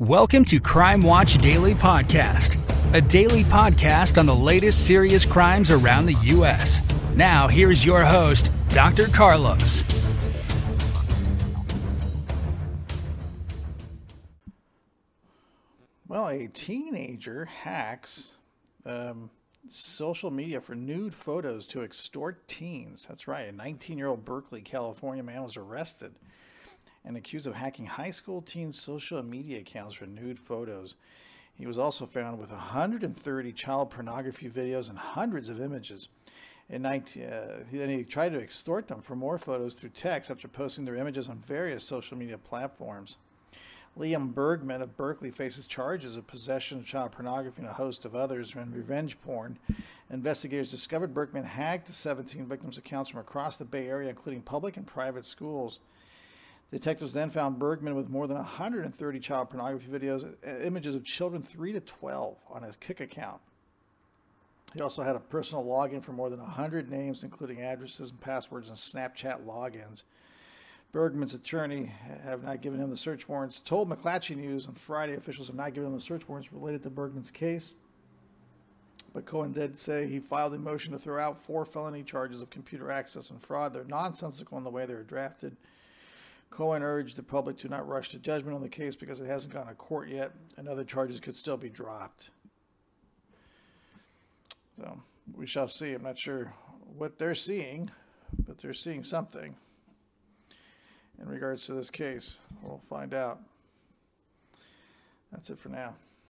Welcome to Crime Watch Daily Podcast, a daily podcast on the latest serious crimes around the U.S. Now, here's your host, Dr. Carlos. Well, a teenager hacks um, social media for nude photos to extort teens. That's right. A 19 year old Berkeley, California man was arrested and accused of hacking high school teen social media accounts for nude photos. He was also found with 130 child pornography videos and hundreds of images. In 19, uh, he tried to extort them for more photos through text after posting their images on various social media platforms. Liam Bergman of Berkeley faces charges of possession of child pornography and a host of others and revenge porn. Investigators discovered Bergman hacked 17 victims' accounts from across the Bay Area, including public and private schools. Detectives then found Bergman with more than 130 child pornography videos, uh, images of children 3 to 12 on his Kik account. He also had a personal login for more than 100 names, including addresses and passwords and Snapchat logins. Bergman's attorney have not given him the search warrants. Told McClatchy News on Friday officials have not given him the search warrants related to Bergman's case. But Cohen did say he filed a motion to throw out four felony charges of computer access and fraud. They're nonsensical in the way they were drafted. Cohen urged the public to not rush to judgment on the case because it hasn't gone to court yet, and other charges could still be dropped. So we shall see. I'm not sure what they're seeing, but they're seeing something in regards to this case. We'll find out. That's it for now.